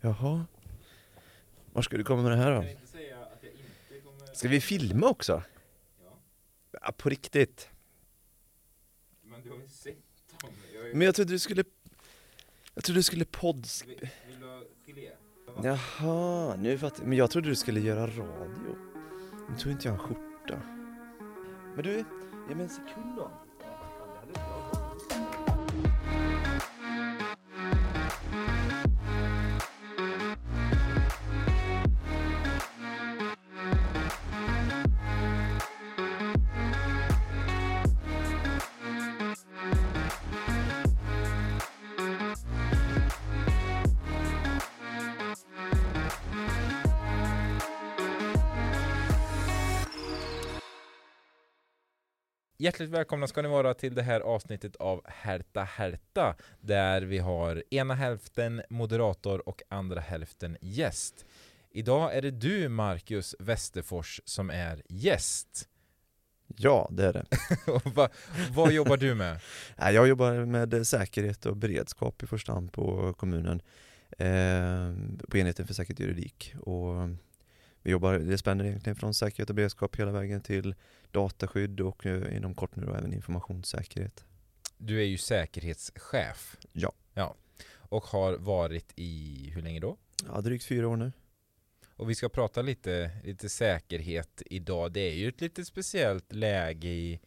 Jaha. Var ska du komma med det här då? jag. Ska vi filma också? Ja. Ja, på riktigt. Men du har ju sett dem. Jag. Men jag trodde du skulle... Jag trodde du skulle podd... Vill, vill du ha gelé? Jaha, nu fattar Men jag trodde du skulle göra radio. Nu tog inte jag en skjorta. Men du, ge mig en sekund då. Hjärtligt välkomna ska ni vara till det här avsnittet av Härta Härta där vi har ena hälften moderator och andra hälften gäst. Idag är det du Marcus Westerfors som är gäst. Ja, det är det. Och va, vad jobbar du med? Jag jobbar med säkerhet och beredskap i första hand på kommunen. Eh, på enheten för säkerhet och juridik. Och vi jobbar, det spänner egentligen från säkerhet och beredskap hela vägen till dataskydd och eh, inom kort nu då även informationssäkerhet. Du är ju säkerhetschef. Ja. Ja. Och har varit i, hur länge då? Ja, drygt fyra år nu. Och vi ska prata lite, lite säkerhet idag. Det är ju ett lite speciellt läge i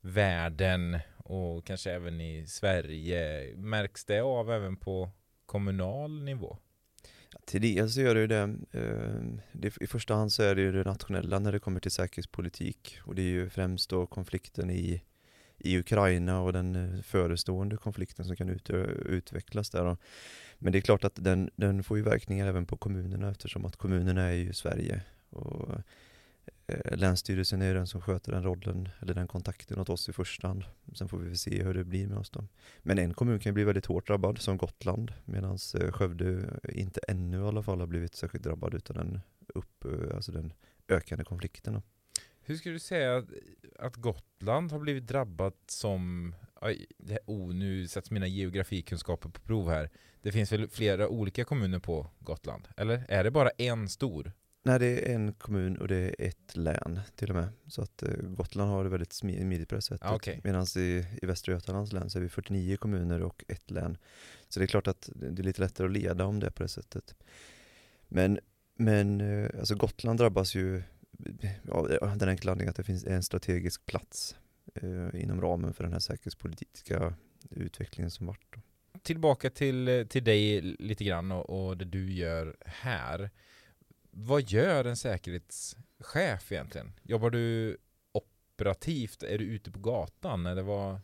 världen och kanske även i Sverige. Märks det av även på kommunal nivå? Till det så gör det ju det, eh, det, i första hand så är det ju det nationella när det kommer till säkerhetspolitik och det är ju främst då konflikten i, i Ukraina och den eh, förestående konflikten som kan ut, utvecklas där. Men det är klart att den, den får ju verkningar även på kommunerna eftersom att kommunerna är ju Sverige och Eh, länsstyrelsen är den som sköter den rollen eller den kontakten åt oss i första hand. Sen får vi väl se hur det blir med oss då. Men en kommun kan bli väldigt hårt drabbad som Gotland medan eh, Skövde inte ännu i alla fall har blivit särskilt drabbad utan den, upp, eh, alltså den ökande konflikten. Då. Hur skulle du säga att, att Gotland har blivit drabbat som oh, nu sätts mina geografikunskaper på prov här. Det finns väl flera olika kommuner på Gotland? Eller är det bara en stor? Nej, det är en kommun och det är ett län till och med. Så att eh, Gotland har det väldigt smidigt på det sättet. Ah, okay. Medan i, i Västra Götalands län så är vi 49 kommuner och ett län. Så det är klart att det är lite lättare att leda om det på det sättet. Men, men eh, alltså Gotland drabbas ju av ja, den enkla anledningen att det finns en strategisk plats eh, inom ramen för den här säkerhetspolitiska utvecklingen som varit. Tillbaka till, till dig lite grann och, och det du gör här. Vad gör en säkerhetschef egentligen? Jobbar du operativt? Är du ute på gatan eller vad,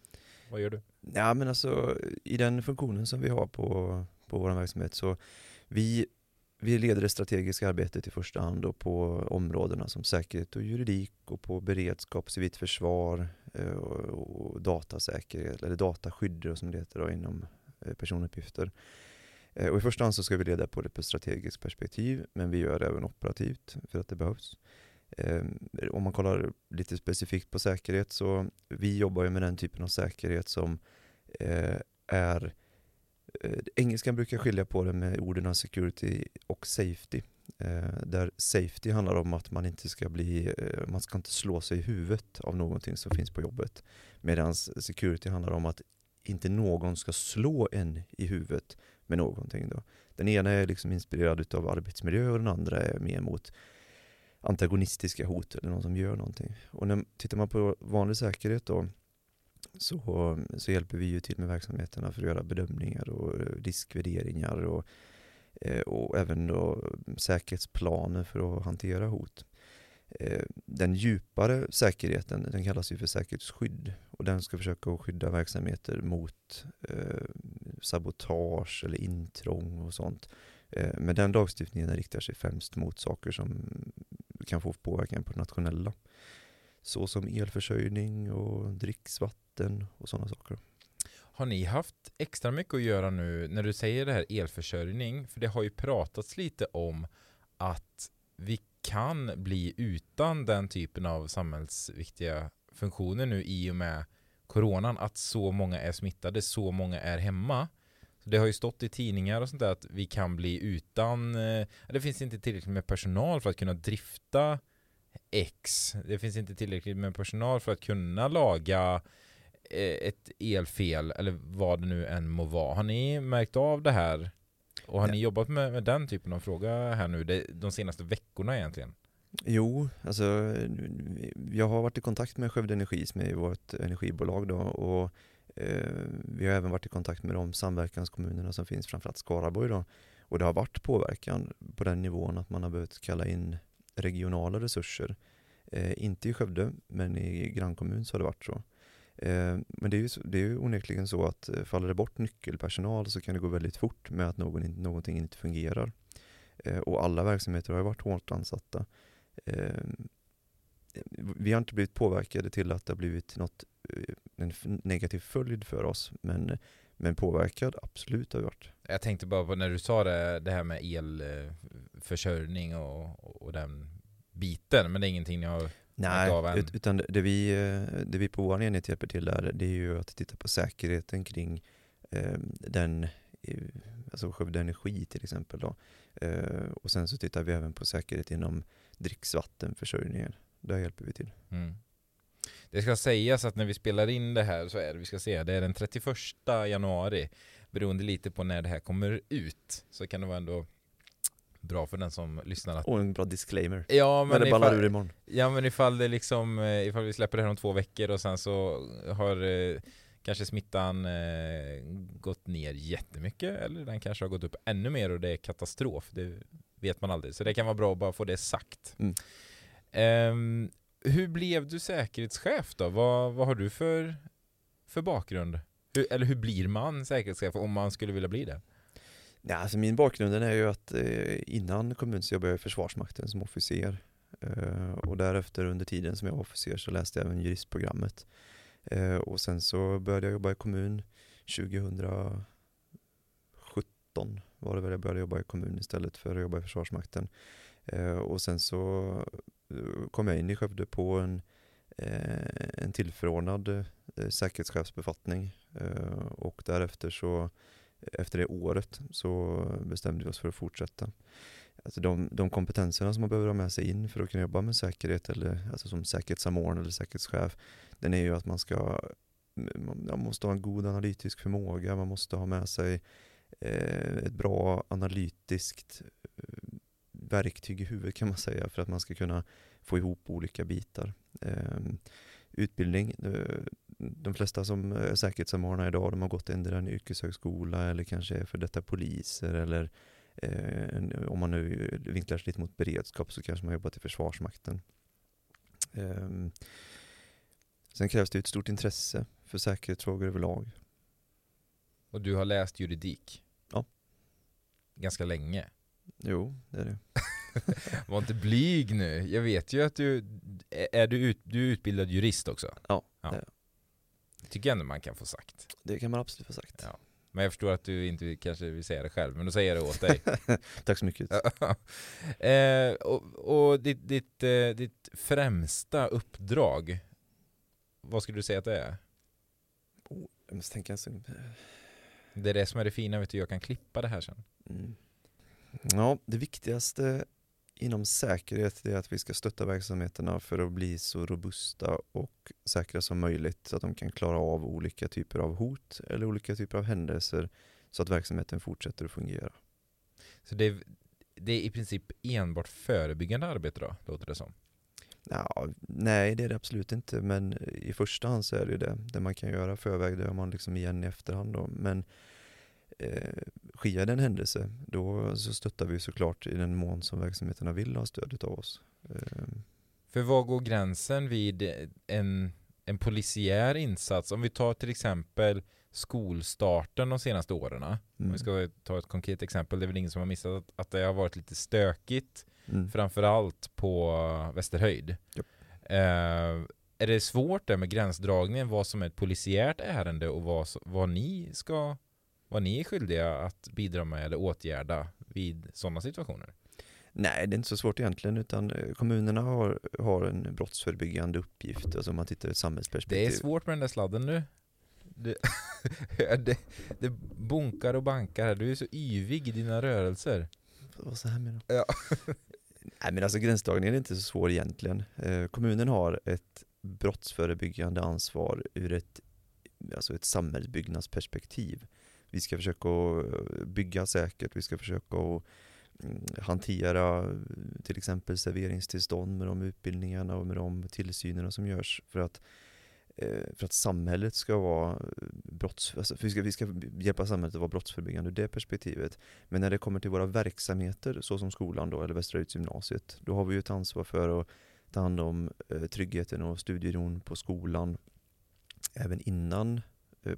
vad gör du? Ja men alltså i den funktionen som vi har på, på vår verksamhet så vi, vi leder det strategiska arbetet i första hand då på områdena som säkerhet och juridik och på beredskap, civilt försvar eh, och, och datasäkerhet eller dataskydd som det heter då, inom eh, personuppgifter. Eh, och I första hand så ska vi leda på det på strategiskt perspektiv, men vi gör det även operativt för att det behövs. Ehm, om man kollar lite specifikt på säkerhet så vi jobbar ju med den typen av säkerhet som eh, är eh, Engelskan brukar skilja på det med orden security och safety. Där safety handlar om att man inte ska bli, man ska inte slå sig i huvudet av någonting som finns på jobbet. Medan security handlar om att inte någon ska slå en i huvudet med någonting. Då. Den ena är liksom inspirerad av arbetsmiljö och den andra är mer mot antagonistiska hot eller någon som gör någonting. Och när tittar man på vanlig säkerhet då så, så hjälper vi ju till med verksamheterna för att göra bedömningar och eh, riskvärderingar och, eh, och även då säkerhetsplaner för att hantera hot. Eh, den djupare säkerheten den kallas ju för säkerhetsskydd och den ska försöka skydda verksamheter mot eh, sabotage eller intrång och sånt. Eh, men den lagstiftningen riktar sig främst mot saker som kan få påverkan på det nationella. Så som elförsörjning och dricksvatten och sådana saker. Har ni haft extra mycket att göra nu när du säger det här elförsörjning? För det har ju pratats lite om att vi kan bli utan den typen av samhällsviktiga funktioner nu i och med coronan, att så många är smittade, så många är hemma. Det har ju stått i tidningar och sånt där att vi kan bli utan, eh, det finns inte tillräckligt med personal för att kunna drifta X. Det finns inte tillräckligt med personal för att kunna laga eh, ett elfel eller vad det nu än må vara. Har ni märkt av det här? Och har ni jobbat med, med den typen av fråga här nu de senaste veckorna egentligen? Jo, alltså jag har varit i kontakt med Skövde Energi som är vårt energibolag då och eh, vi har även varit i kontakt med de samverkanskommunerna som finns, framförallt Skaraborg då. Och det har varit påverkan på den nivån att man har behövt kalla in regionala resurser. Eh, inte i Skövde, men i grannkommun så har det varit så. Eh, men det är, ju, det är ju onekligen så att eh, faller det bort nyckelpersonal så kan det gå väldigt fort med att någon, någonting inte fungerar. Eh, och alla verksamheter har ju varit hårt ansatta. Eh, vi har inte blivit påverkade till att det har blivit något, eh, en negativ följd för oss, men, men påverkad, absolut har vi varit. Jag tänkte bara på när du sa det, det här med elförsörjning och, och den biten, men det är ingenting ni har Nej, ut, utan det- vi, eh, det vi på vår enhet hjälper till där, det är ju att titta på säkerheten kring eh, den, alltså Skövde Energi till exempel då. Eh, och sen så tittar vi även på säkerhet inom dricksvattenförsörjningen. Där hjälper vi till. Mm. Det ska sägas att när vi spelar in det här så är det, vi ska se, det är den 31 januari Beroende lite på när det här kommer ut Så kan det vara ändå bra för den som lyssnar att Och en bra disclaimer. Ja Men men, det ballar ur imorgon. ja men ifall det liksom eh, Ifall vi släpper det här om två veckor och sen så har eh, Kanske smittan eh, gått ner jättemycket Eller den kanske har gått upp ännu mer och det är katastrof Det vet man aldrig Så det kan vara bra att bara få det sagt Mm. Ehm, Hur blev du säkerhetschef då? Vad, vad har du för, för bakgrund? Hur, eller hur blir man säkerhetschef om man skulle vilja bli det? Ja, alltså min bakgrund är ju att eh, innan kommun så jobbade jag i Försvarsmakten som officer. Eh, och därefter under tiden som jag var officer så läste jag även juristprogrammet. Eh, och sen så började jag jobba i kommun 2017 var det väl jag började jobba i kommun istället för att jobba i Försvarsmakten. Eh, och sen så eh, kom jag in i Skövde på en, eh, en tillförordnad eh, säkerhetschefsbefattning. Eh, och därefter så efter det året så bestämde vi oss för att fortsätta. Alltså de, de kompetenserna som man behöver ha med sig in för att kunna jobba med säkerhet eller alltså som säkerhetssamordnare eller säkerhetschef, den är ju att man ska mm, man måste ha en god analytisk förmåga, man måste ha med sig eh, ett bra analytiskt eh, verktyg i huvudet kan man säga för att man ska kunna få ihop olika bitar. Ehm, eh, utbildning, de flesta som är säkerhetssamordnare idag, de har gått endera en yrkeshögskola eller kanske är för detta poliser eller eh, om man nu vinklar sig lite mot beredskap så kanske man har jobbat i Försvarsmakten. Ehm, sen krävs det ett stort intresse för säkerhetsfrågor överlag. Och du har läst juridik? Ja. Ganska länge? Jo, det är det. Var inte blyg nu. Jag vet ju att du är du, ut, du är utbildad jurist också. Ja, ja. Tycker ändå man kan få sagt. Det kan man absolut få sagt. Ja. Men jag förstår att du inte kanske vill säga det själv, men då säger jag det åt dig. Tack så mycket. eh, och och ditt, ditt, eh, ditt främsta uppdrag, vad skulle du säga att det är? Jag måste tänka en stund. Det är det som är det fina, vet du, jag kan klippa det här sen. Mm. Ja, det viktigaste inom säkerhet är att vi ska stötta verksamheterna för att bli så robusta och säkra som möjligt så att de kan klara av olika typer av hot eller olika typer av händelser så att verksamheten fortsätter att fungera. Så det är, det är i princip enbart förebyggande arbete då, låter det som. Ja, nej, det är det absolut inte, men i första hand så är det det. Det man kan göra förväg, det gör man liksom igen i efterhand då. Men sker det en händelse, då så stöttar vi såklart i den mån som verksamheterna vill ha stödet av oss. Eh, För vad går gränsen vid en, en polisiär insats? Om vi tar till exempel skolstarten de senaste åren. Om mm, vi ska ta ett konkret exempel, det är väl ingen som har missat att, att det har varit lite stökigt mm. Framförallt på Västerhöjd. Japp. Eh, är det svårt där med gränsdragningen vad som är ett polisiärt ärende och vad, vad ni ska vad ni är skyldiga att bidra med eller åtgärda vid sådana situationer? Nej, det är inte så svårt egentligen, utan eh, kommunerna har, har en brottsförebyggande uppgift, alltså om man tittar i ett Det samhällsperspektiv. är svårt med den där sladden nu. Det, det, det bunkar och bankar här. Du är så yvig i dina rörelser. Vad så här menar Ja. Nej men alltså gränsdragningen är inte så svår egentligen. Eh, kommunen har ett brottsförebyggande ansvar ur ett, alltså ett samhällsbyggnadsperspektiv. Vi ska försöka eh, bygga säkert, vi ska försöka att mm, hantera eh, till exempel serveringstillstånd med de utbildningarna och med de tillsynerna som görs för att eh, för att samhället ska vara brotts... Alltså vi, ska, vi ska hjälpa samhället att vara brottsförebyggande ur det perspektivet. Men när det kommer till våra verksamheter, så som skolan då, eller Västra gymnasiet, då har vi ju ett ansvar för att ta hand om tryggheten och studieron på skolan även innan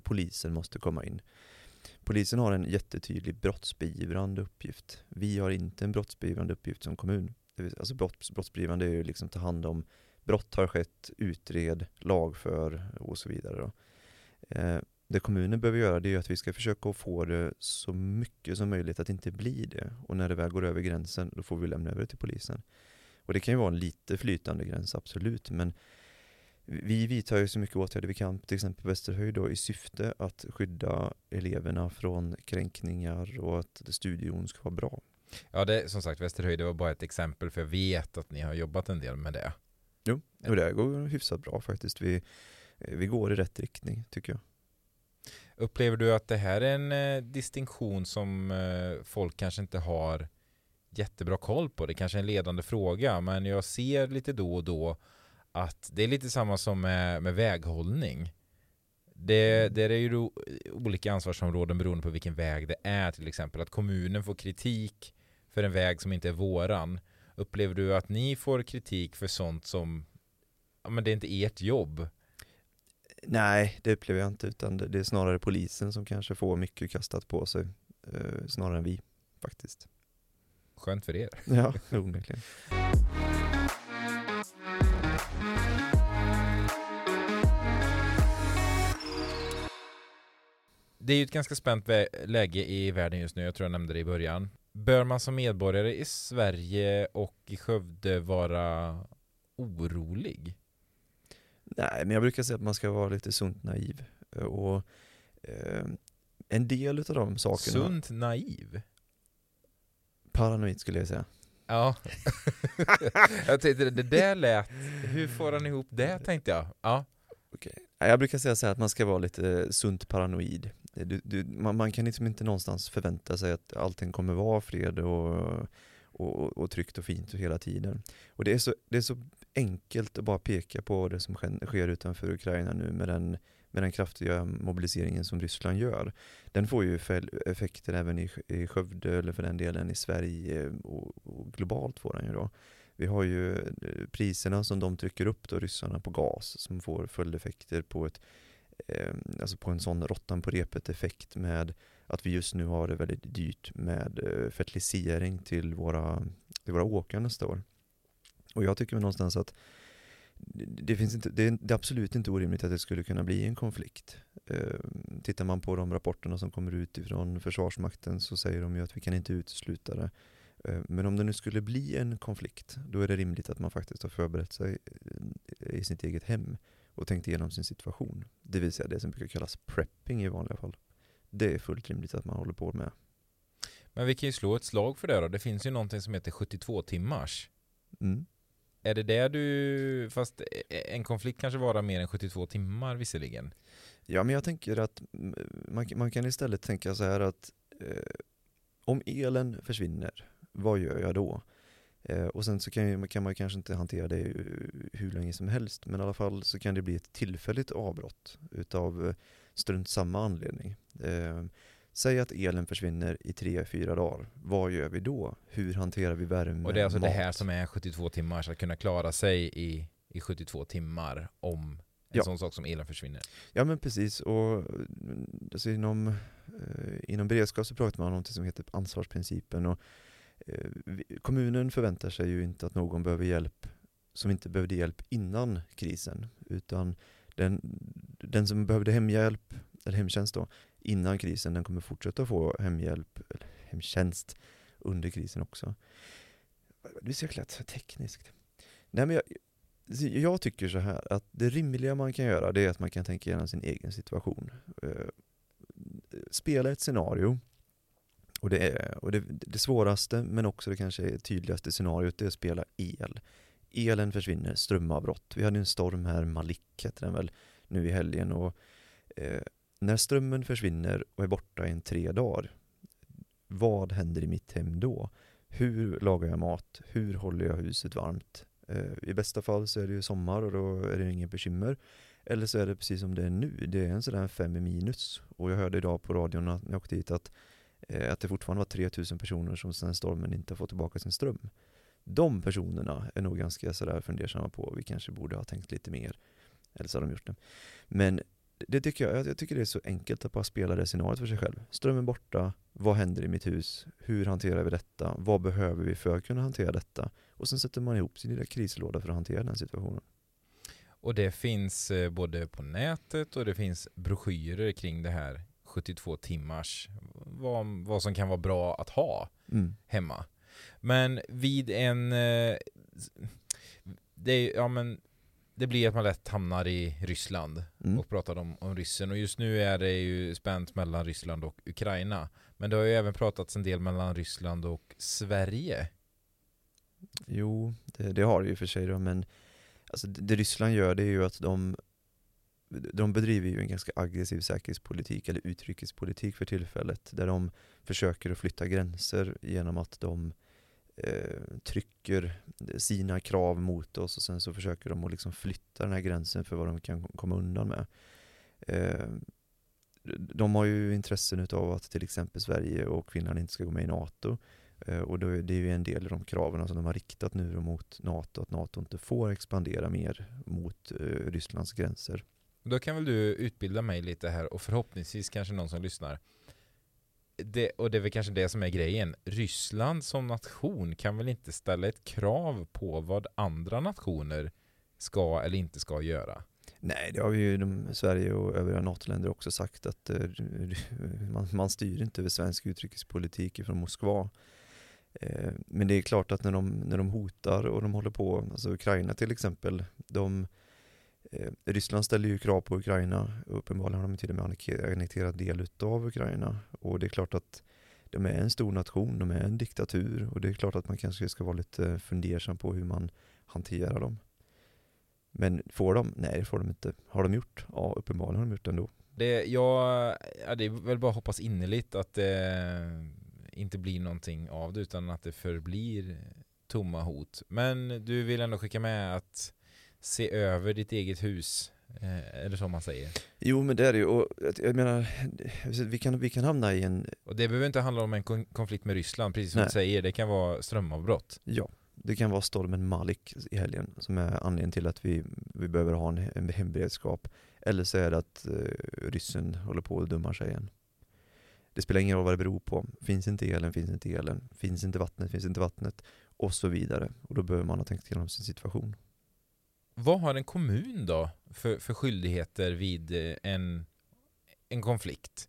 polisen måste komma in. Polisen har en jättetydlig brottsbeivrande uppgift. Vi har inte en brottsbeivrande uppgift som kommun. Alltså brotts, brottsbeivrande är ju liksom ta hand om brott har skett, utred, lagför och så vidare. Då. Eh, det kommunen behöver göra det är att vi ska försöka få det så mycket som möjligt att inte bli det. Och när det väl går över gränsen, då får vi lämna över det till polisen. Och det kan ju vara en lite flytande gräns, absolut, men vi vidtar ju så mycket åtgärder vi kan, till exempel på Västerhöjd då, i syfte att skydda eleverna från kränkningar och att studieron ska vara bra. Ja, det som sagt Västerhöjd, det var bara ett exempel för jag vet att ni har jobbat en del med det. Jo, och det går hyfsat bra faktiskt. Vi, vi går i rätt riktning, tycker jag. Upplever du att det här är en eh, distinktion som eh, folk kanske inte har jättebra koll på? Det kanske är en ledande fråga, men jag ser lite då och då att det är lite samma som med, med väghållning. Det, det är ju olika ansvarsområden beroende på vilken väg det är till exempel. Att kommunen får kritik för en väg som inte är våran. Upplever du att ni får kritik för sånt som, ja men det är inte ert jobb? Nej, det upplever jag inte, utan det det är snarare polisen som kanske får mycket kastat på sig, eh, snarare än vi faktiskt. Skönt för er. Ja, onekligen. Det är ju ett ganska spänt läge i världen just nu, jag tror jag nämnde det i början. Bör man som medborgare i Sverige och i Skövde vara orolig? Nej, men jag brukar säga att man ska vara lite sunt naiv. Och eh, en del av de sakerna, Sunt naiv? paranoid skulle jag säga. Ja. jag tänkte det där lät, hur får han ihop det tänkte jag. Ja. Nej, Jag brukar säga så här att man ska vara lite sunt paranoid. Du, du, man, man kan liksom inte någonstans förvänta sig att allting kommer vara fred och, och, och tryggt och fint och hela tiden. Och det är, så, det är så enkelt att bara peka på det som sker, utanför Ukraina nu med den, med den kraftiga mobiliseringen som Ryssland gör. Den får ju effekter även i, i Skövde eller för den delen i Sverige och, och globalt får den ju då. Vi har ju eh, priserna som de trycker upp då, ryssarna, på gas som får följdeffekter på ett Ehm, alltså på en sån råttan på repet effekt med att vi just nu har det väldigt dyrt med eh, fertilisering till våra, till våra åkrar nästa år. Och jag tycker någonstans att det, finns inte, det, är, det är absolut inte orimligt att det skulle kunna bli en konflikt. Eh, tittar man på de rapporterna som kommer ut ifrån Försvarsmakten så säger de ju att vi kan inte utesluta det. Eh, Men om det nu skulle bli en konflikt, då är det rimligt att man faktiskt har förberett sig eh, i sitt eget hem och tänkt igenom sin situation. Det vill säga det som brukar kallas prepping i vanliga fall. Det är fullt rimligt att man håller på med. Men vi kan ju slå ett slag för det då. Det finns ju någonting som heter 72 timmars. Mm. Är det det du, fast en konflikt kanske varar mer än 72 timmar visserligen. Ja, men jag tänker att man, man kan istället tänka så här att eh, om elen försvinner, vad gör jag då? Eh, och sen så kan, ju, kan man kanske inte hantera det hur- hur länge som helst, men i alla fall så kan det bli ett tillfälligt avbrott utav eh, strunt samma anledning. Eh, säg att elen försvinner i tre, fyra dagar. Vad gör vi då? Hur hanterar vi värme? Och det är alltså det mat? här som är 72 timmar, att kunna klara sig i, i 72 timmar om en Ja. sån sak som elen försvinner. Ja men precis, och alltså inom, eh, inom beredskap så pratar man om något som heter ansvarsprincipen. Och, eh, Eh, kommunen förväntar sig ju inte att någon behöver hjälp som inte behövde hjälp innan krisen. Utan den, den som behövde hemhjälp, eller hemtjänst då, innan krisen, den kommer fortsätta få hemhjälp, eller hemtjänst, under krisen också. Det är så jäkla tekniskt. Nej men jag, jag tycker så här att det rimliga man kan göra det är att man kan tänka igenom sin egen situation. Eh, spela ett scenario. Och, det, är, och det, det svåraste, men också det kanske tydligaste scenariot, det är att spela el. Elen försvinner, strömavbrott. Vi hade en storm här, Malik heter den väl, nu i helgen. Och, eh, när strömmen försvinner och är borta i en tre dagar, vad händer i mitt hem då? Hur lagar jag mat? Hur håller jag huset varmt? Eh, I bästa fall så är det ju sommar och då är det inget bekymmer. Eller så är det precis som det är nu, det är en sådär fem i minus. Och jag hörde idag på radion när jag åkte hit att, Eh, att det fortfarande var 3000 personer som sedan stormen inte har fått tillbaka sin ström. De personerna är nog ganska sådär fundersamma på, vi kanske borde ha tänkt lite mer. Eller så har de gjort det. Men det tycker jag, jag tycker det är så enkelt att bara spela det scenariot för sig själv. Strömmen borta, vad händer i mitt hus? Hur hanterar vi detta? Vad behöver vi för att kunna hantera detta? Och sen sätter man ihop sin lilla krislåda för att hantera den situationen. Och det finns eh, både på nätet och det finns broschyrer kring det här 72 timmars, vad, vad som kan vara bra att ha mm. hemma. Men vid en, eh, det, ja, men det blir att man lätt hamnar i Ryssland mm. och pratar om, om ryssen. Och just nu är det ju spänt mellan Ryssland och Ukraina. Men det har ju även pratats en del mellan Ryssland och Sverige. Jo, det, det har det ju för sig då, men alltså det, det Ryssland gör det är ju att de de bedriver ju en ganska aggressiv säkerhetspolitik eller utrikespolitik för tillfället där de försöker att flytta gränser genom att de eh, trycker sina krav mot oss och sen så försöker de att liksom flytta den här gränsen för vad de kan komma undan med. Eh, de har ju intressen av att till exempel Sverige och Finland inte ska gå med i NATO. Eh, och det är ju en del av de kraven som de har riktat nu mot NATO, att NATO inte får expandera mer mot eh, Rysslands gränser. Då kan väl du utbilda mig lite här och förhoppningsvis kanske någon som lyssnar det, och det är väl kanske det som är grejen. Ryssland som nation kan väl inte ställa ett krav på vad andra nationer ska eller inte ska göra? Nej, det har vi ju de, Sverige och övriga NATO-länder också sagt att uh, man, man, styr inte över svensk utrikespolitik från Moskva. Uh, men det är klart att när de, när de hotar och de håller på, alltså Ukraina till exempel, de Eh, Ryssland ställer ju krav på Ukraina. Uppenbarligen har de till och med annekterat del av Ukraina. Och det är klart att de är en stor nation, de är en diktatur och det är klart att man kanske ska vara lite fundersam på hur man hanterar dem. Men får de? Nej, det får de inte. Har de gjort? Ja, uppenbarligen har de gjort det ändå. Det, ja, ja, det är väl bara att hoppas innerligt att det inte blir någonting av det utan att det förblir tomma hot. Men du vill ändå skicka med att se över ditt eget hus. Eh, eller som man säger. Jo men det är det ju, och jag menar, vi kan, vi kan hamna i en... Och det behöver inte handla om en konflikt med Ryssland, precis som Nej. du säger, det kan vara strömavbrott. Ja, det kan vara stormen Malik i helgen som är anledningen till att vi, vi behöver ha en, en hemberedskap. Eller så är det att eh, ryssen håller på att dumma sig igen. Det spelar ingen roll vad det beror på. Finns inte elen, finns inte elen. Finns inte vattnet, finns inte vattnet. Och så vidare. Och då behöver man ha tänkt igenom sin situation vad har en kommun då för, för skyldigheter vid eh, en, en konflikt?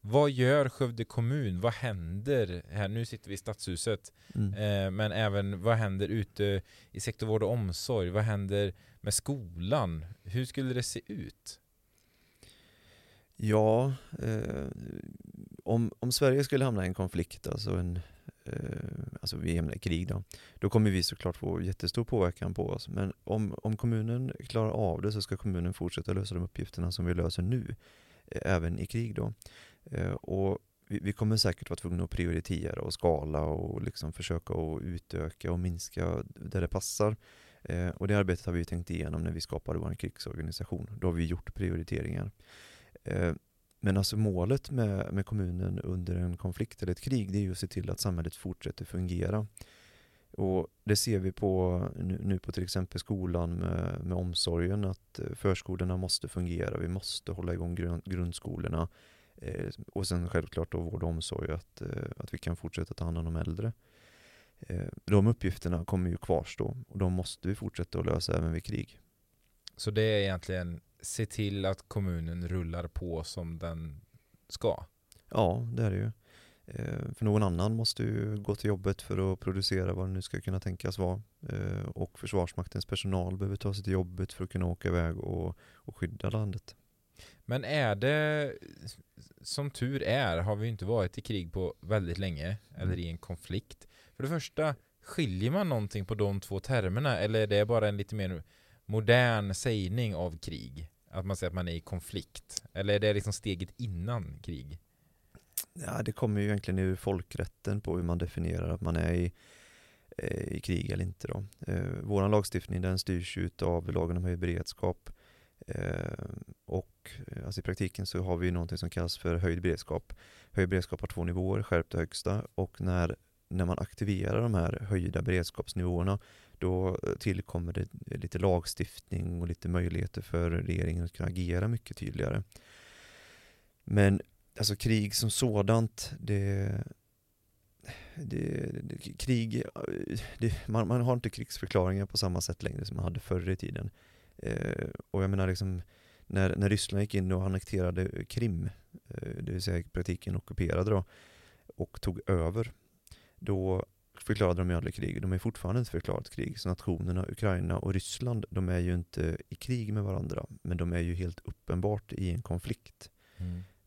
Vad gör Skövde kommun? Vad händer här? Nu sitter vi i Stadshuset, mm. eh, men även vad händer ute i sektor vård och omsorg? Vad händer med skolan? Hur skulle det se ut? Ja, eh, om, om Sverige skulle hamna i en konflikt, alltså en, Eh, alltså vi jämna i krig då, då kommer vi såklart få jättestor påverkan på oss. Men om, om kommunen klarar av det så ska kommunen fortsätta lösa de uppgifterna som vi löser nu, eh, även i krig då. Eh, och vi, vi, kommer säkert vara tvungna att prioritera och skala och liksom försöka att utöka och minska där det passar. och det arbetet har vi tänkt igenom när vi skapade vår krigsorganisation. Då har vi gjort prioriteringar. Men alltså målet med, med kommunen under en konflikt eller ett krig, det är ju att se till att samhället fortsätter fungera. Och det ser vi på, nu på till exempel skolan med, med omsorgen, att eh, förskolorna måste fungera, vi måste hålla igång grund, grundskolorna. Eh, och sen självklart då vård och omsorg, att, eh, att vi kan fortsätta ta hand om de äldre. Eh, de uppgifterna kommer ju kvarstå och de måste vi fortsätta att lösa även vid krig. Så det är egentligen se till att kommunen rullar på som den ska. Ja, det är det ju. Eh, för någon annan måste ju gå till jobbet för att producera vad det nu ska kunna tänkas vara. Eh, och Försvarsmaktens personal behöver ta sig till jobbet för att kunna åka iväg och, och skydda landet. Men är det, som tur är, har vi inte varit i krig på väldigt länge, eller Mm. i en konflikt. För det första, skiljer man någonting på de två termerna, eller är det bara en lite mer modern sägning av krig? Att man säger att man är i konflikt? Eller är det liksom steget innan krig? Ja, det kommer ju egentligen ur folkrätten på hur man definierar att man är i, eh, i krig eller inte. Då. Eh, Vår lagstiftning den styrs ju av lagen om höjd beredskap eh, och eh, alltså i praktiken så har vi någonting som kallas för höjd beredskap. Höjd beredskap har två nivåer, skärpt och högsta och när, när man aktiverar de här höjda beredskapsnivåerna då tillkommer det lite lagstiftning och lite möjligheter för regeringen att kunna agera mycket tydligare. Men alltså krig som sådant, det, det, det krig, det, man, man har inte krigsförklaringar på samma sätt längre som man hade förr i tiden. Eh, och jag menar liksom, när, när Ryssland gick in och annekterade Krim, eh, det vill säga i praktiken ockuperade då, och tog över, då förklarade de ju aldrig krig. De är fortfarande inte förklarat krig. Så nationerna Ukraina och Ryssland, de är ju inte i krig med varandra, men de är ju helt uppenbart i en konflikt.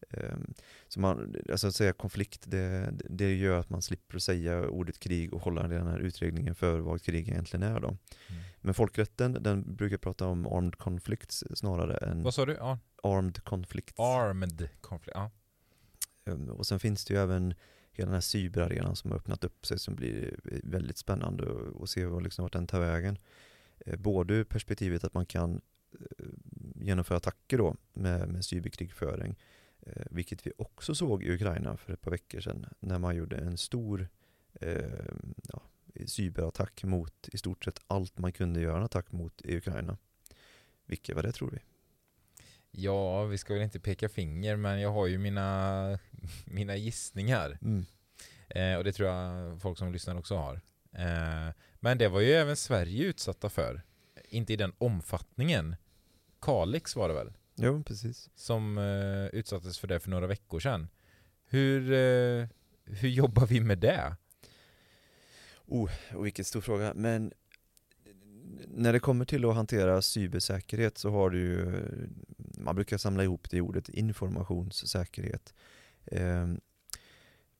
Ehm, Så man, alltså att säga konflikt, det, det gör att man slipper säga ordet krig och hålla den här utredningen för vad krig egentligen är då. Mm. Men folkrätten, den brukar prata om armed conflicts snarare än Vad sa du? Ja, armed conflicts. armed conflict. Ja. Ehm, Och sen finns det ju även hela den här cyberarenan som har öppnat upp sig som blir eh, väldigt spännande att- se vad liksom vart den tar vägen. Eh, både ur perspektivet att man kan eh, genomföra attacker då med, med cyberkrigföring, vilket vi också såg i Ukraina för ett par veckor sedan när man gjorde en stor eh, ja, cyberattack mot i stort sett allt man kunde göra en attack mot i Ukraina. Vilket var det tror vi? Ja, vi ska väl inte peka finger, men jag har ju mina, mina gissningar. Eh, och det tror jag folk som lyssnar också har. Eh, men det var ju även Sverige utsatta för. Inte i den omfattningen. Kalix var det väl? Jo, precis. Som eh, utsattes för det för några veckor sedan. Hur, eh, hur jobbar vi med det? Oh, och vilken stor fråga. Men när det kommer till att hantera cybersäkerhet så har du ju, man brukar samla ihop det i ordet informationssäkerhet. Eh,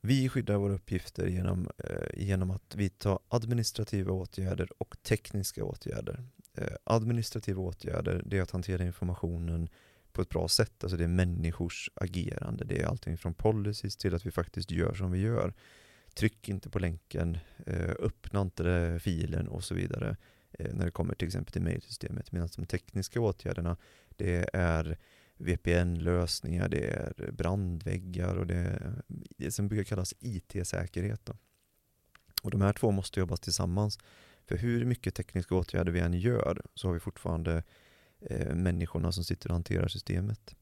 vi skyddar våra uppgifter genom, eh, genom att vidta administrativa åtgärder och tekniska åtgärder. Eh, administrativa åtgärder, det är att hantera informationen på ett bra sätt. Alltså det är människors agerande. Det är allting från policies till att vi faktiskt gör som vi gör. Tryck inte på länken, eh, öppna inte filen och så vidare Eh, när det kommer till exempel till mejlsystemet. Medan de tekniska åtgärderna, det är VPN-lösningar, det är brandväggar och det är det som brukar kallas IT-säkerhet. Och de här två måste jobbas tillsammans. För hur mycket tekniska åtgärder vi än gör så har vi fortfarande eh, människorna som sitter och hanterar systemet.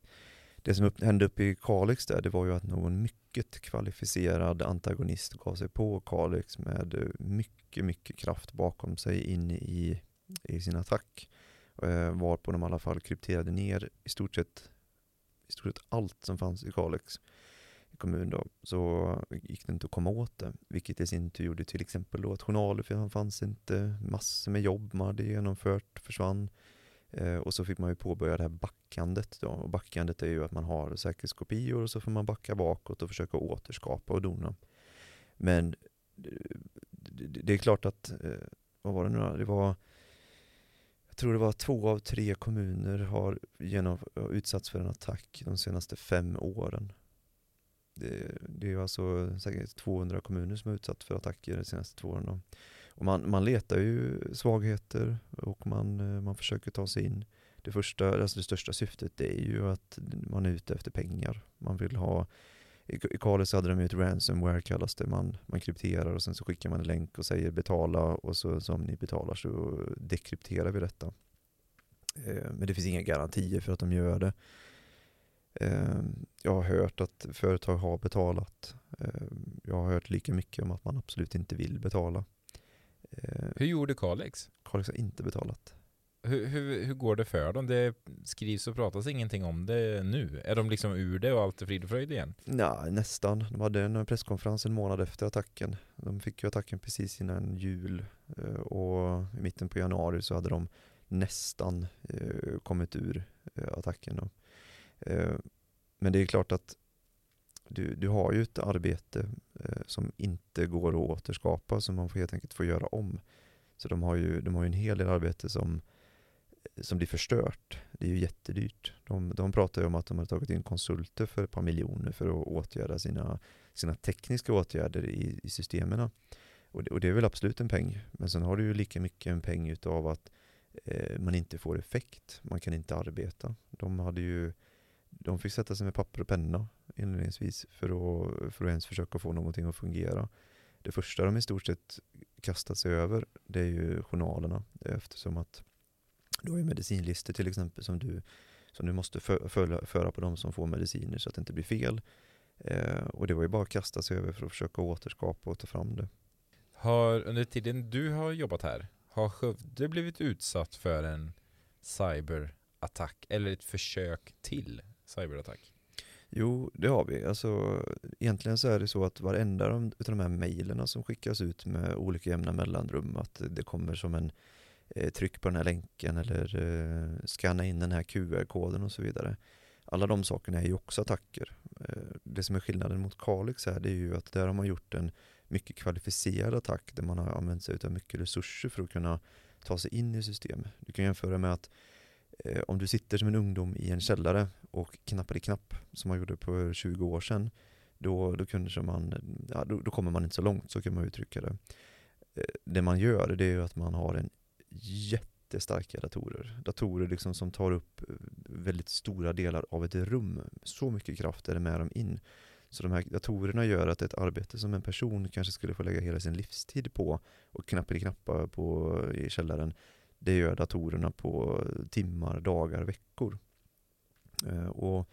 Det som upp, hände uppe i Kalix där, det var ju att någon mycket kvalificerad antagonist gav sig på Kalix med eh, mycket, mycket kraft bakom sig in i, i sin attack. Eh, varpå de i alla fall krypterade ner i stort sett, i stort sett allt som fanns i Kalix kommun då, så gick det inte att komma åt det. Vilket i sin tur gjorde till exempel då att journaler fanns inte, massor med jobb man hade genomfört försvann. Eh, och så fick man ju påbörja det här backandet då. Och backandet är ju att man har säkerhetskopior och så får man backa bakåt och försöka återskapa och dona. Men det, är klart att, eh, vad var det nu då? Det var jag tror det var två av tre kommuner har genom, har utsatts för en attack de senaste fem åren. Det, det är alltså säkert 200 kommuner som har utsatts för attacker de senaste två åren. Då. Och man, man letar ju svagheter och man, eh, man försöker ta sig in. Det, första, alltså det största syftet det är ju att man är ute efter pengar. Man vill ha i Kalix hade de ju ett ransomware kallas det. Man, man krypterar och sen så skickar man en länk och säger betala och så, som om ni betalar så dekrypterar vi detta. Eh, Men det finns inga garantier för att de gör det. Eh, Jag har hört att företag har betalat. Eh, Jag har hört lika mycket om att man absolut inte vill betala. Eh, Hur gjorde Kalix? Kalix har inte betalat. Hur, hur, hur går det för dem? Det skrivs och pratas ingenting om det nu. Är de liksom ur det och allt är frid och fröjd igen? Nej, nästan. De hade en presskonferens en månad efter attacken. De fick ju attacken precis innan jul eh, och i mitten på januari så hade de nästan eh, kommit ur attacken. Men det är klart att du, du har ju ett arbete eh, som inte går att återskapa som man får helt enkelt får göra om. Så de har ju, de har ju en hel del arbete som, som blir förstört. Det är ju jättedyrt. De, de pratar ju om att de har tagit in konsulter för ett par miljoner för att åtgärda sina, sina tekniska åtgärder i, i systemen. Och det, och det är väl absolut en peng. Men sen har du ju lika mycket en peng utav att eh, man inte får effekt. Man kan inte arbeta. De hade ju de fick sätta sig med papper och penna inledningsvis för att, för att ens försöka få någonting att fungera. Det första de i stort sett kastat sig över det är ju journalerna eftersom att du har ju medicinlistor till exempel som du, som du måste för, föra på de som får mediciner så att det inte blir fel. Eh, och det var ju bara att kasta sig över för att försöka återskapa och ta fram det. Har under tiden du har jobbat här, har Skövde blivit utsatt för en cyberattack eller ett försök till cyberattack? Jo, det har vi. Alltså, egentligen så är det så att varenda av de här mejlen som skickas ut med olika jämna mellanrum, att det kommer som en eh, tryck på den här länken eller eh, scanna in den här QR-koden och så vidare. Alla de sakerna är ju också attacker. Eh, det som är skillnaden mot Kalix här, det är ju att där har man gjort en mycket kvalificerad attack där man har använt sig av mycket resurser för att kunna ta sig in i systemet. Du kan jämföra med att Eh, om du sitter som en ungdom i en källare och knappar i knapp som man gjorde på 20 år sedan då, då, kunde man, ja, då, då, kommer man inte så långt, så kan man uttrycka det. Eh, det man gör det är att man har en jättestarka datorer. Datorer liksom som tar upp eh, väldigt stora delar av ett rum. Så mycket kraft är det med dem in. Så de här datorerna gör att ett arbete som en person kanske skulle få lägga hela sin livstid på och knappa i knappa på i källaren det gör datorerna på timmar, dagar, veckor. Eh, och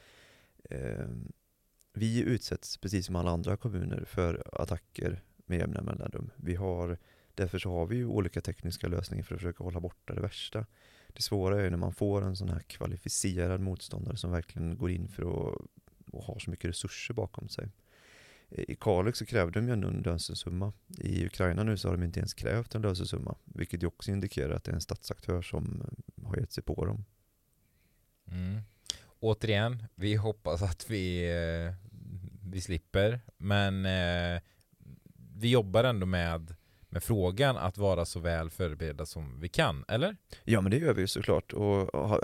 eh, vi utsätts precis som alla andra kommuner för attacker med jämna mellanrum. Vi har, därför så har vi ju olika tekniska lösningar för att försöka hålla borta det värsta. Det svåra är när man får en sån här kvalificerad motståndare som verkligen går in för att och har så mycket resurser bakom sig. I Kalix så krävde de ju ändå en lösensumma. I Ukraina nu så har de inte ens krävt en lösensumma, vilket ju också indikerar att det är en statsaktör som eh, har gett sig på dem. Mm. Återigen, vi hoppas att vi, eh, vi slipper, men eh, vi jobbar ändå med, med frågan att vara så väl förberedda som vi kan, eller? Ja, men det gör vi ju såklart. Och, och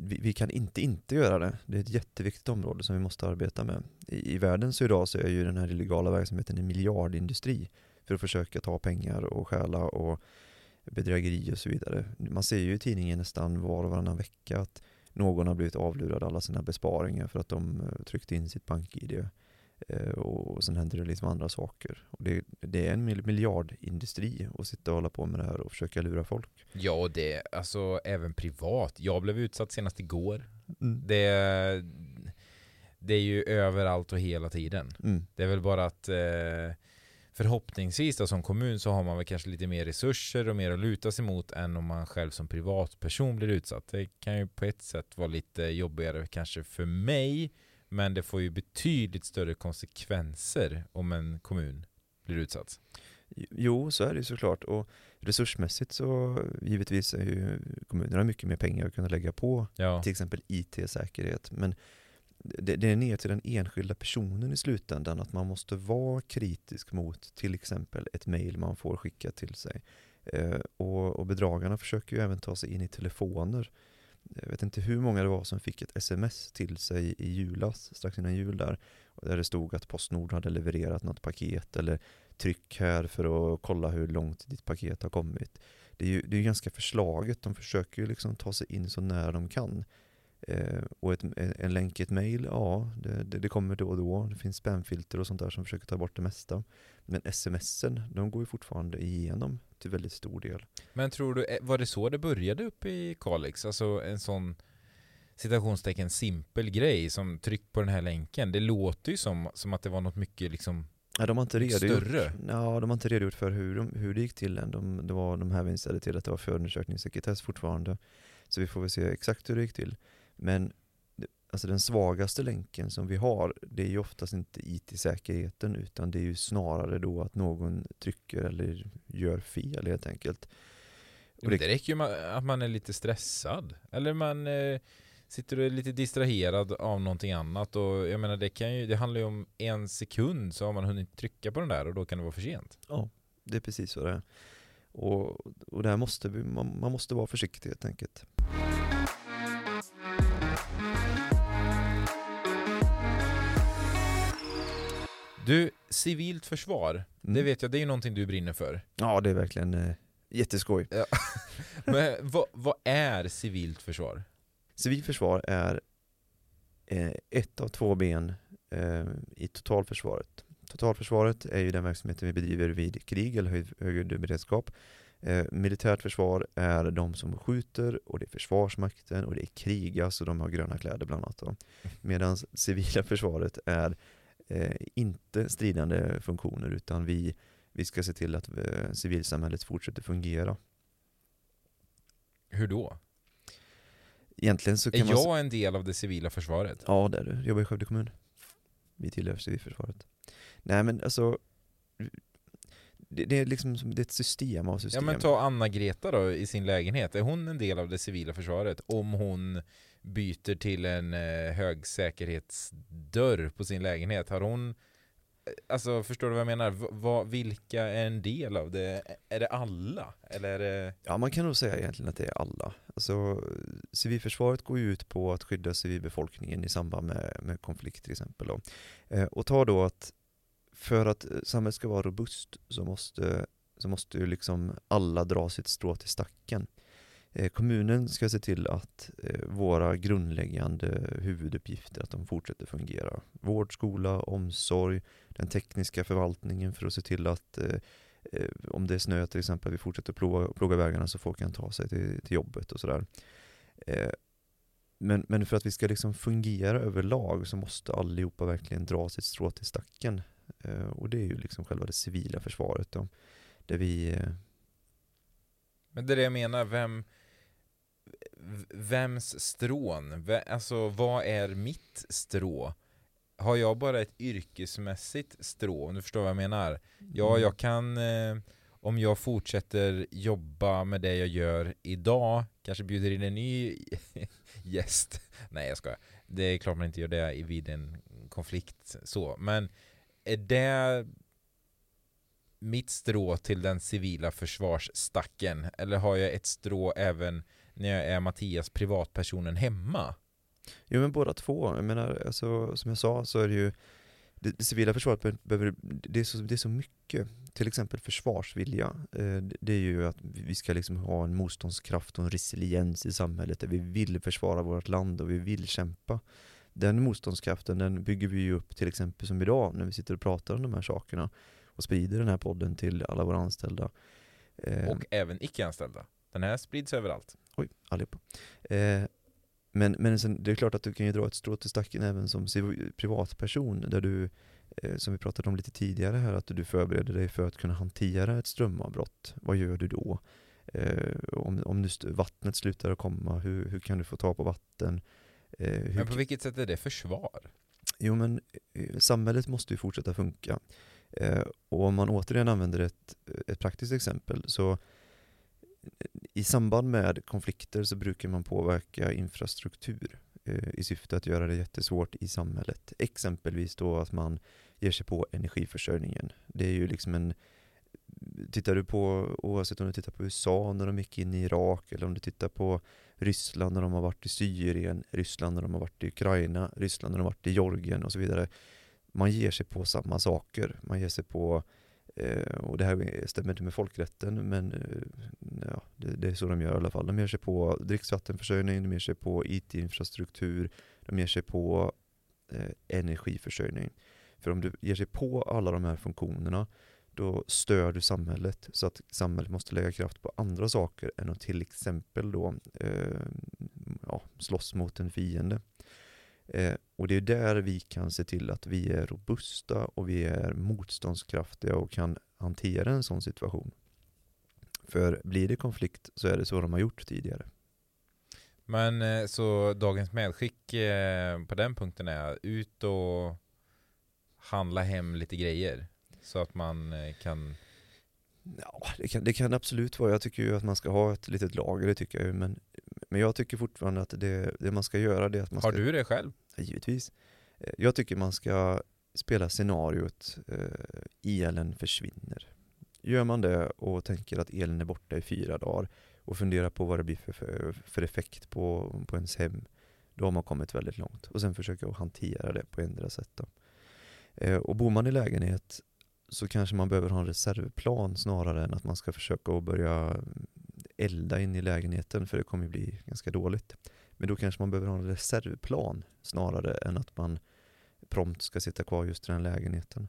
vi, vi, kan inte inte göra det. Det är ett jätteviktigt område som vi måste arbeta med. I, i världen så idag så är ju den här illegala verksamheten en miljardindustri för att försöka ta pengar och stjäla och bedrägeri och så vidare. Man ser ju i tidningen nästan var och varannan vecka att någon har blivit avlurad alla sina besparingar för att de eh, tryckte in sitt bank-id. Eh, och sen händer det liksom andra saker. Och det, det, är en miljardindustri att sitta och hålla på med det här och försöka lura folk. Ja, och det alltså även privat. Jag blev utsatt senast igår. Mm. Det, det är ju överallt och hela tiden. Mm. Det är väl bara att eh, förhoppningsvis då, som kommun så har man väl kanske lite mer resurser och mer att luta sig mot än om man själv som privatperson blir utsatt. Det kan ju på ett sätt vara lite jobbigare kanske för mig men det får ju betydligt större konsekvenser om en kommun blir utsatt. Jo, så är det såklart. Och resursmässigt så givetvis är ju kommunerna mycket mer pengar att kunna lägga på ja. till exempel IT-säkerhet. Men det, det, är ner till den enskilda personen i slutändan att man måste vara kritisk mot till exempel ett mail man får skickat till sig. Eh, och, och bedragarna försöker ju även ta sig in i telefoner jag vet inte hur många det var som fick ett sms till sig i julas, strax innan jul där, där det stod att Postnord hade levererat något paket eller tryck här för att kolla hur långt ditt paket har kommit. Det är ju det är ganska förslaget, de försöker ju liksom ta sig in så nära de kan. Eh, och ett, en länk i ett mail, ja, det, det, det, kommer då och då. Det finns spamfilter och sånt där som försöker ta bort det mesta. Men smsen, de går ju fortfarande igenom till väldigt stor del. Men tror du, eh, var det så det började uppe i Kalix? Alltså en sån citationstecken simpel grej som tryck på den här länken. Det låter ju som, som att det var något mycket liksom Ja, de har inte redogjort, större. Ja, de har inte redogjort för hur, de, hur det gick till än. De, det var, de hänvisade till att det var förundersökningssekretess fortfarande. Så vi får väl se exakt hur det gick till. Men alltså den svagaste länken som vi har, det är ju oftast inte IT-säkerheten utan det är ju snarare då att någon trycker eller gör fel helt enkelt. det, det räcker ju att man är lite stressad. Eller man, eh, sitter och är lite distraherad av någonting annat och jag menar det kan ju, det handlar ju om en sekund så har man hunnit trycka på den där och då kan det vara för sent. Ja, det är precis så det är. Och, och där måste vi, man, man måste vara försiktig helt enkelt. Du, civilt försvar, Mm. det vet jag, det är ju någonting du brinner för. Ja, det är verkligen eh, jätteskoj. Men vad, vad är civilt försvar? Civilförsvar är eh, ett av två ben eh, i totalförsvaret. Totalförsvaret är ju den verksamheten vi bedriver vid krig eller höjd, höjd beredskap. Eh, militärt försvar är de som skjuter och det är försvarsmakten och det är krigas och de har gröna kläder bland annat. Medan civila försvaret är eh, inte stridande funktioner utan vi, vi ska se till att eh, civilsamhället fortsätter fungera. Hur då? Egentligen så Är kan man... jag en del av det civila försvaret? Ja, det är du. Jag jobbar i Skövde kommun. Vi tillhör civilförsvaret. Nej men alltså, det, det är liksom som- det är ett system av Ja system. men ta Anna-Greta då i sin lägenhet, är hon en del av det civila försvaret? Om hon byter till en eh, högsäkerhetsdörr på sin lägenhet, har hon eh, Alltså förstår du vad jag menar? V- vad, vilka är en del av det? Är det alla? Eller är det... Ja, man kan nog säga egentligen att det är alla. Alltså, civilförsvaret går ju ut på att skydda civilbefolkningen i samband med, med konflikt till exempel. Eh, och ta då att för att eh, samhället ska vara robust så måste, så måste ju liksom alla dra sitt strå till stacken. Eh, kommunen ska se till att eh, våra grundläggande huvuduppgifter att de fortsätter fungera. Vård, skola, omsorg, den tekniska förvaltningen för att se till att eh, om det är snö till exempel, vi fortsätter ploga, ploga vägarna så folk kan ta sig till, till jobbet och sådär. Men, men för att vi ska liksom fungera överlag så måste allihopa verkligen dra sitt strå till stacken. Och det är ju liksom själva det civila försvaret då. Där vi, Men det är det jag menar, vem Vems strån? Ve- Alltså vad är mitt strå? Har jag bara ett yrkesmässigt strå? Om du förstår vad jag menar? Ja, jag kan eh, Om jag fortsätter jobba med det jag gör idag Kanske bjuder in en ny gäst Nej jag skojar Det är klart man inte gör det i- vid en konflikt så Men är det mitt strå till den civila försvarsstacken? Eller har jag ett strå även när jag är Mattias privatpersonen hemma? Jo men båda två, jag menar alltså, som jag sa så är det ju det, det civila försvaret be- behöver, det är, så, det är så mycket, till exempel försvarsvilja. Eh, det- det är ju att vi ska liksom ha en motståndskraft och en resiliens i samhället där vi vill försvara vårt land och vi vill kämpa. Den motståndskraften den bygger vi ju upp till exempel som idag när vi sitter och pratar om de här sakerna och sprider den här podden till alla våra anställda. Eh, Och även icke-anställda. Den här sprids överallt. Oj, allihopa. Eh, men men sen, det är klart att du kan ju dra ett strå till stacken även som privatperson där du, eh, som vi pratade om lite tidigare här, att du förbereder dig för att kunna hantera ett strömavbrott. Vad gör du då? Eh, om om nu st- vattnet slutar att komma, hur, hur kan du få ta på vatten? Eh, hur, Men på vilket sätt är det försvar? Jo men eh, samhället måste ju fortsätta funka. Eh, och om man återigen använder ett, ett praktiskt exempel så i samband med konflikter så brukar man påverka infrastruktur eh, i syfte att göra det jättesvårt i samhället. Exempelvis då att man ger sig på energiförsörjningen. Det är ju liksom en Tittar du på, oavsett om du tittar på USA när de gick in i Irak eller om du tittar på Ryssland när de har varit i Syrien, Ryssland när de har varit i Ukraina, Ryssland när de har varit i Georgien och så vidare. Man ger sig på samma saker. Man ger sig på, eh, Eh, och det här stämmer inte med folkrätten, men eh, ja, det, det är så de gör i alla fall. De ger sig på dricksvattenförsörjning, de ger sig på IT-infrastruktur, de ger sig på eh, energiförsörjning. För om du ger sig på alla de här funktionerna då stör du samhället så att samhället måste lägga kraft på andra saker än att till exempel då eh, ja, slåss mot en fiende. Eh, och det är där vi kan se till att vi är robusta och vi är motståndskraftiga och kan hantera en sån situation. För blir det konflikt så är det så de har gjort tidigare. Men eh, så dagens medskick eh, på den punkten är ut och handla hem lite grejer. Så att man eh, kan Ja, det kan, det kan absolut vara. Jag tycker ju att man ska ha ett litet lager, det tycker jag ju. Men, Men jag tycker fortfarande att det, det man ska göra det är att man Har ska... du det själv? Ja, givetvis. Eh, Jag tycker man ska spela scenariot eh, elen försvinner. Gör man det och tänker att elen är borta i fyra dagar och funderar på vad det blir för, för, för effekt på, på ens hem, då har man kommit väldigt långt. Och sen försöka hantera det på ändra sätt. Då. Eh, och bor man i lägenhet så kanske man behöver ha en reservplan snarare än att man ska försöka börja elda in i lägenheten för det kommer ju bli ganska dåligt. Men då kanske man behöver ha en reservplan snarare än att man prompt ska sitta kvar just i den lägenheten.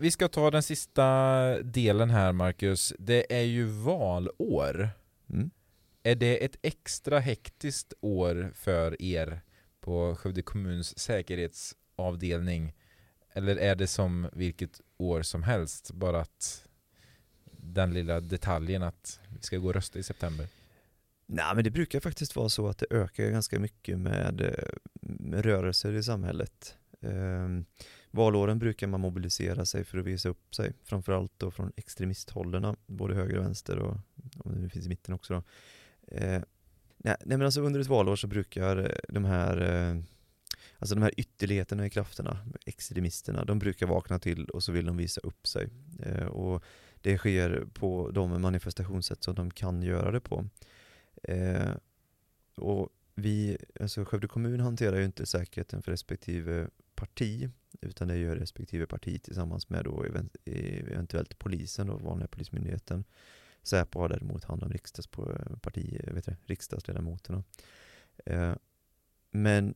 Vi ska ta den sista delen här Marcus. Det är ju valår. Mm. Är det ett extra hektiskt år för er på Skövde kommuns avdelning? Eller är det som vilket år som helst? Bara att den lilla detaljen att vi ska gå och rösta i september. Nej men det brukar faktiskt vara så att det ökar ganska mycket med, med rörelser i samhället. Ehm, valåren brukar man mobilisera sig för att visa upp sig, framförallt då från extremisthållen, både höger och vänster och om det nu finns i mitten också. Då. Eh, nej, nej men alltså under ett valår så brukar de här eh, Alltså de här ytterligheterna i krafterna, extremisterna, de brukar vakna till och så vill de visa upp sig. Eh, och det sker på de manifestationssätt som de kan göra det på. Eh, och vi, alltså Skövde kommun hanterar ju inte säkerheten för respektive parti, utan det gör respektive parti tillsammans med då event, eventuellt polisen då, vanliga polismyndigheten. Säpo har däremot hand om riksdagsparti, eh, vet du, riksdagsledamoterna. Eh, men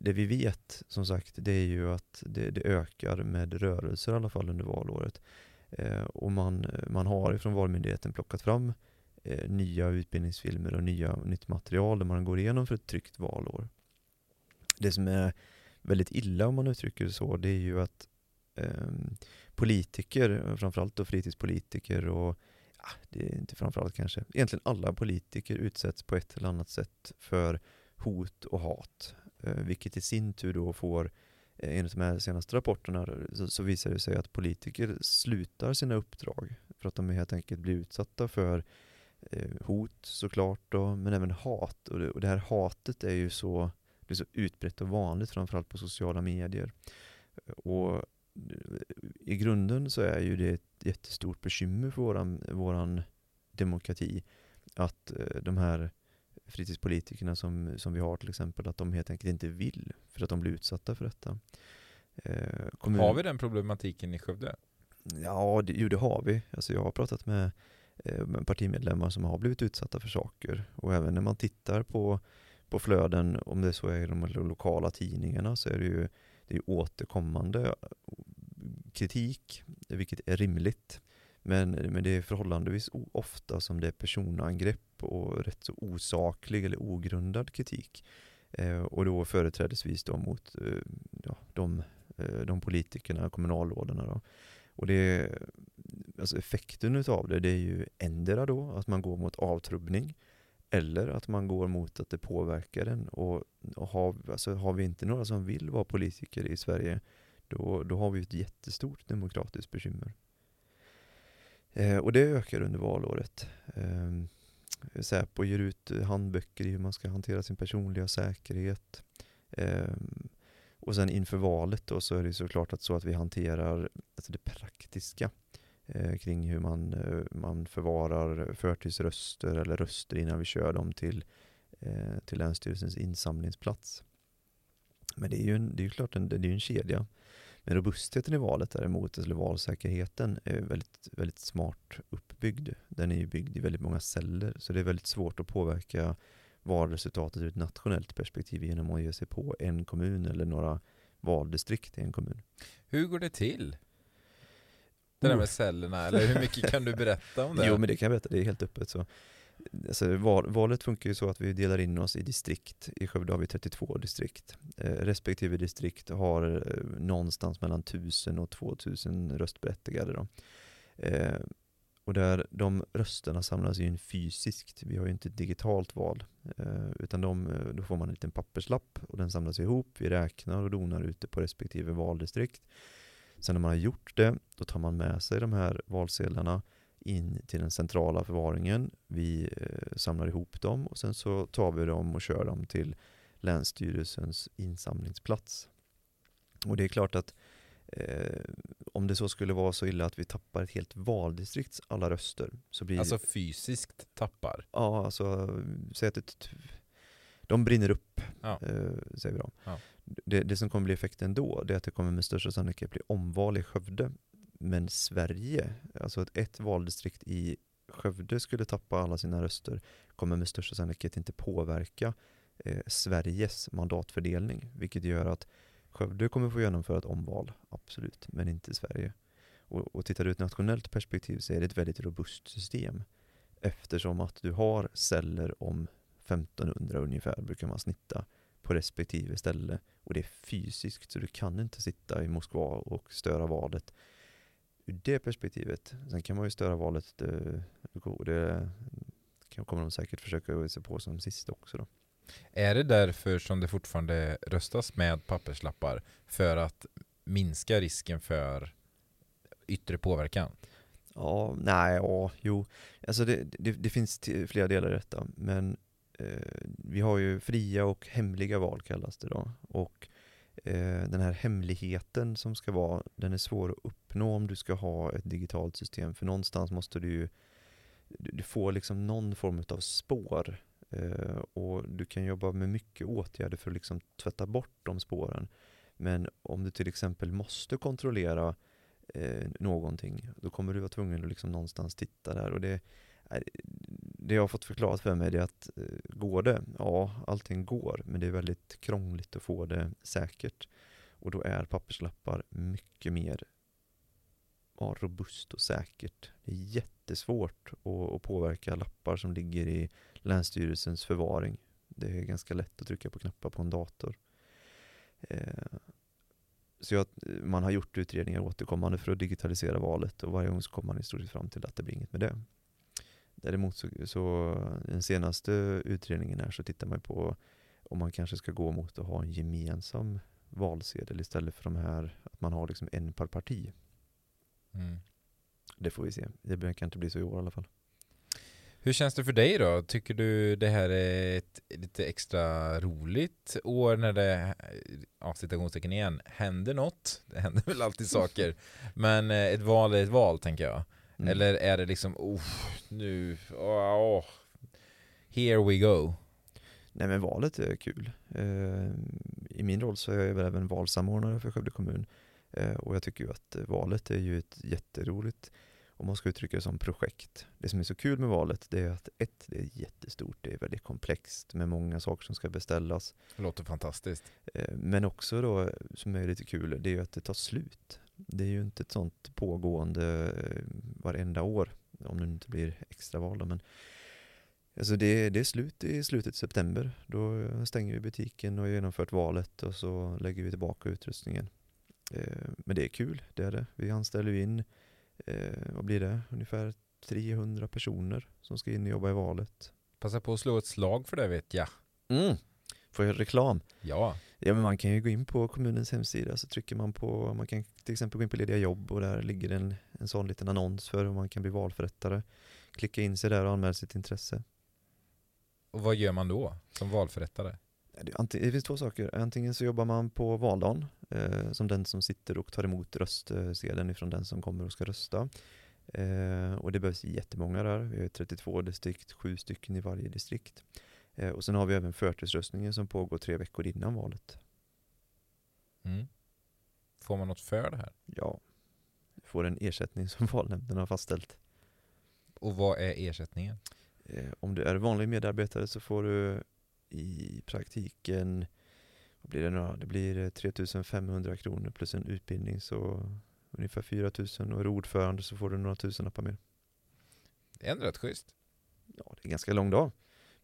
det vi vet, som sagt, det är ju att det, det ökar med rörelser i alla fall under valåret. Eh, och man, man har från Valmyndigheten plockat fram eh, nya utbildningsfilmer och nya, nytt material där man går igenom för ett tryggt valår. Det som är väldigt illa om man uttrycker det så, det är ju att eh, politiker, framförallt då fritidspolitiker och ja, det är inte framförallt kanske, egentligen alla politiker utsätts på ett eller annat sätt för hot och hat. Eh, vilket i sin tur då får eh, enligt de här senaste rapporterna så, så visar det sig att politiker slutar sina uppdrag för att de helt enkelt blir utsatta för eh, hot såklart då, men även hat. Och det, och det här hatet är ju så, det är så utbrett och vanligt framförallt på sociala medier. Och eh, i grunden så är ju det ett jättestort bekymmer för våran, våran demokrati att de här fritidspolitikerna som, som vi har till exempel, att de helt enkelt inte vill för att de blir utsatta för detta. Eh, kommun... Har vi den problematiken i Skövde? Ja, det, jo det har vi. Alltså jag har pratat med, eh, med partimedlemmar som har blivit utsatta för saker och även när man tittar på, på flöden, om det så är i de lokala tidningarna, så är det ju det är återkommande kritik, vilket är rimligt. Men, men det är förhållandevis ofta som det är personangrepp och rätt så osaklig eller ogrundad kritik. Eh, och då företrädesvis då mot eh, ja, de, eh, de politikerna, kommunalråden. Då. Och det, alltså effekten av det, det är ju ändra då att man går mot avtrubbning eller att man går mot att det påverkar en. Och, och har, alltså, har vi inte några som vill vara politiker i Sverige, då, då har vi ett jättestort demokratiskt bekymmer. Eh, och det ökar under valåret. Eh, Säpo ger ut handböcker i hur man ska hantera sin personliga säkerhet. Eh, och sen inför valet då så är det såklart att så att vi hanterar alltså det praktiska eh, kring hur man, eh, man förvarar förtidsröster eller röster innan vi kör dem till, eh, till Länsstyrelsens insamlingsplats. Men det är ju, en, det är ju klart en, det är en kedja. Men robustheten i valet däremot, eller valsäkerheten, är väldigt, väldigt smart uppbyggd. Den är ju byggd i väldigt många celler, så det är väldigt svårt att påverka valresultatet ur ett nationellt perspektiv genom att ge sig på en kommun eller några valdistrikt i en kommun. Hur går det till? Det där med cellerna, eller hur mycket kan du berätta om det? Jo men det kan jag berätta, det är helt öppet. Så alltså, val, valet funkar ju så att vi delar in oss i distrikt. I Skövde har vi 32 distrikt. Eh, respektive distrikt har eh, någonstans mellan 1000 och 2000 röstberättigade. Då. Eh, och där de rösterna samlas in fysiskt. Vi har ju inte ett digitalt val. Eh, utan de, eh, då får man en liten papperslapp och den samlas ihop. Vi räknar och donar ute på respektive valdistrikt. Sen när man har gjort det, Då tar man med sig de här valsedlarna in till den centrala förvaringen. Vi eh, samlar ihop dem och sen så tar vi dem och kör dem till Länsstyrelsens insamlingsplats. Och det är klart att eh, om det så skulle vara så illa att vi tappar ett helt valdistrikts alla röster så blir Alltså fysiskt tappar. Ja, alltså säg att det, de brinner upp, Ja. eh, säger vi då. Ja. Det, det som kommer bli effekten då, det är att det kommer med största sannolikhet bli omval i Skövde. Men Sverige, alltså ett, ett valdistrikt i Skövde skulle tappa alla sina röster, kommer med största sannolikhet inte påverka eh, Sveriges mandatfördelning, vilket gör att Skövde kommer få genomföra ett omval, absolut, men inte Sverige. Och, och tittar du ur ett nationellt perspektiv så är det ett väldigt robust system eftersom att du har celler om 1500 ungefär brukar man snitta på respektive ställe och det är fysiskt så du kan inte sitta i Moskva och störa valet ur det perspektivet. Sen kan man ju störa valet eh, det kan- kommer de säkert försöka sig på som sist också då. Är det därför som det fortfarande röstas med papperslappar? För att minska risken för yttre påverkan? Ja, nej, ja, jo. Alltså det, det, det finns flera delar i detta, men eh, vi har ju fria och hemliga val kallas det då. Och Eh, den här hemligheten som ska vara, den är svår att uppnå om du ska ha ett digitalt system. För någonstans måste du ju, du får liksom någon form av spår. Eh, och du kan jobba med mycket åtgärder för att liksom tvätta bort de spåren. Men om du till exempel måste kontrollera eh, någonting, då kommer du vara tvungen att liksom någonstans titta där. Och det, det jag har fått förklarat för mig är att eh, går det? Ja, allting går, men det är väldigt krångligt att få det säkert. Och då är papperslappar mycket mer ja, robust och säkert. Det är jättesvårt att, att påverka lappar som ligger i Länsstyrelsens förvaring. Det är ganska lätt att trycka på knappar på en dator. Eh, så jag, man har gjort utredningar återkommande för att digitalisera valet och varje gång så kommer man i stort sett fram till att det blir inget med det. Däremot så, så den senaste utredningen här så tittar man på om man kanske ska gå mot att ha en gemensam valsedel istället för de här att man har liksom en per parti. Mm. Det får vi se. Det kan inte bli så i år i alla fall. Hur känns det för dig då? Tycker du det här är ett lite extra roligt år när det, ja citationstecken igen, händer något? Det händer väl alltid saker. Men eh, ett val är ett val tänker jag. Mm. Eller är det liksom, oh, nu, åh, åh, here we go. Nej men valet är kul. Eh, I min roll så är jag väl även valsamordnare för Skövde kommun. Eh, och jag tycker ju att valet är ju ett jätteroligt, om man ska uttrycka det som projekt. Det som är så kul med valet det är att ett, det är jättestort, det är väldigt komplext med många saker som ska beställas. Det låter fantastiskt. Eh, Men också då, som är lite kul, det är ju att det tar slut. Det är ju inte ett sånt pågående eh, varenda år, om det inte blir extraval då, men Alltså det, det är slut i slutet av september. Då stänger vi butiken och har genomfört valet och så lägger vi tillbaka utrustningen. Eh, Men det är kul, det är det. Vi anställer in, eh, vad blir det, ungefär 300 personer som ska in och jobba i valet. Passa på att slå ett slag för det vet jag. Mm. Får jag reklam? Ja, Ja men man kan ju gå in på kommunens hemsida så trycker man på, man kan till exempel gå in på lediga jobb och där ligger en, en sån liten annons för hur man kan bli valförrättare. Klicka in sig där och anmäla sitt intresse. och vad gör man då som valförrättare? Det, finns två saker. Antingen så jobbar man på valdagen eh, som den som sitter och tar emot röstsedeln ifrån den som kommer och ska rösta. Eh, och det behövs jättemånga där. Vi har ju 32 distrikt, sju stycken i varje distrikt. Eh, och sen har vi även förtidsröstningen som pågår tre veckor innan valet. Mm. Får man något för det här? Ja, du får en ersättning som valnämnden har fastställt. Och vad är ersättningen? Eh, om du är vanlig medarbetare så får du i praktiken, vad blir det nu? Det blir eh, 3500 kronor plus en utbildning så ungefär 4000 och är du ordförande så får du några tusenlappar mer. Det är ändå rätt schysst. Ja, det är en ganska lång dag.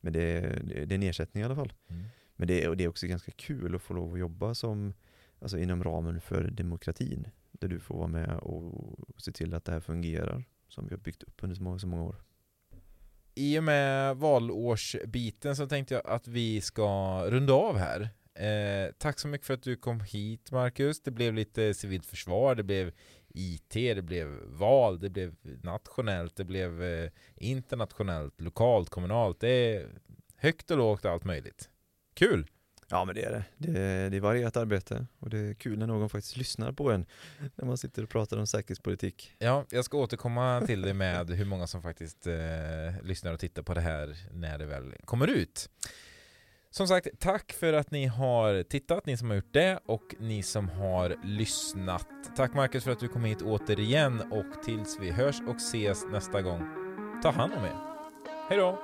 Men det är, det är en ersättning i alla fall. Mm. Men det är, och det är också ganska kul att få lov att jobba som, alltså inom ramen för demokratin. Där du får vara med och se till att det här fungerar. Som vi har byggt upp under så många, så många år. I och med valårsbiten så tänkte jag att vi ska runda av här. Eh, tack så mycket för att du kom hit Marcus. Det blev lite civilt försvar, det blev IT, det blev val, det blev nationellt, det blev eh, internationellt, lokalt, kommunalt. Det är högt och lågt allt möjligt. Kul! Ja men det är det. Det är, det är varierat arbete och det är kul när någon faktiskt lyssnar på en när man sitter och pratar om säkerhetspolitik. Ja, jag ska återkomma till det med hur många som faktiskt eh, lyssnar och tittar på det här när det väl kommer ut. Som sagt, tack för att ni har tittat, ni som har gjort det och ni som har lyssnat. Tack Marcus för att du kom hit återigen och tills vi hörs och ses nästa gång, ta hand om er. Hej då!